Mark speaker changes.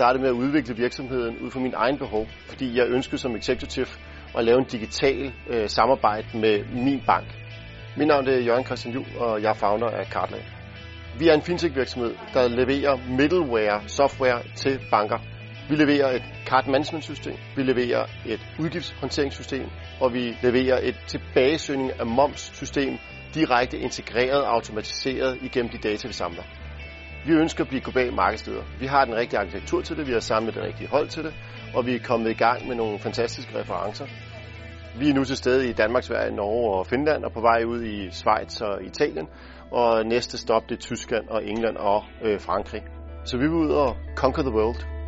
Speaker 1: startede med at udvikle virksomheden ud fra min egen behov, fordi jeg ønskede som executive at lave en digital øh, samarbejde med min bank. Mit navn er Jørgen Christian Juhl, og jeg er founder af Cardland. Vi er en fintech virksomhed, der leverer middleware software til banker. Vi leverer et card management system, vi leverer et udgiftshåndteringssystem, og vi leverer et tilbagesøgning af moms system direkte integreret og automatiseret igennem de data, vi samler. Vi ønsker at blive global markedsleder. Vi har den rigtige arkitektur til det, vi har samlet den rigtige hold til det, og vi er kommet i gang med nogle fantastiske referencer. Vi er nu til stede i Danmark, Sverige, Norge og Finland, og på vej ud i Schweiz og Italien. Og næste stop det er Tyskland og England og øh, Frankrig. Så vi vil ud og conquer the world.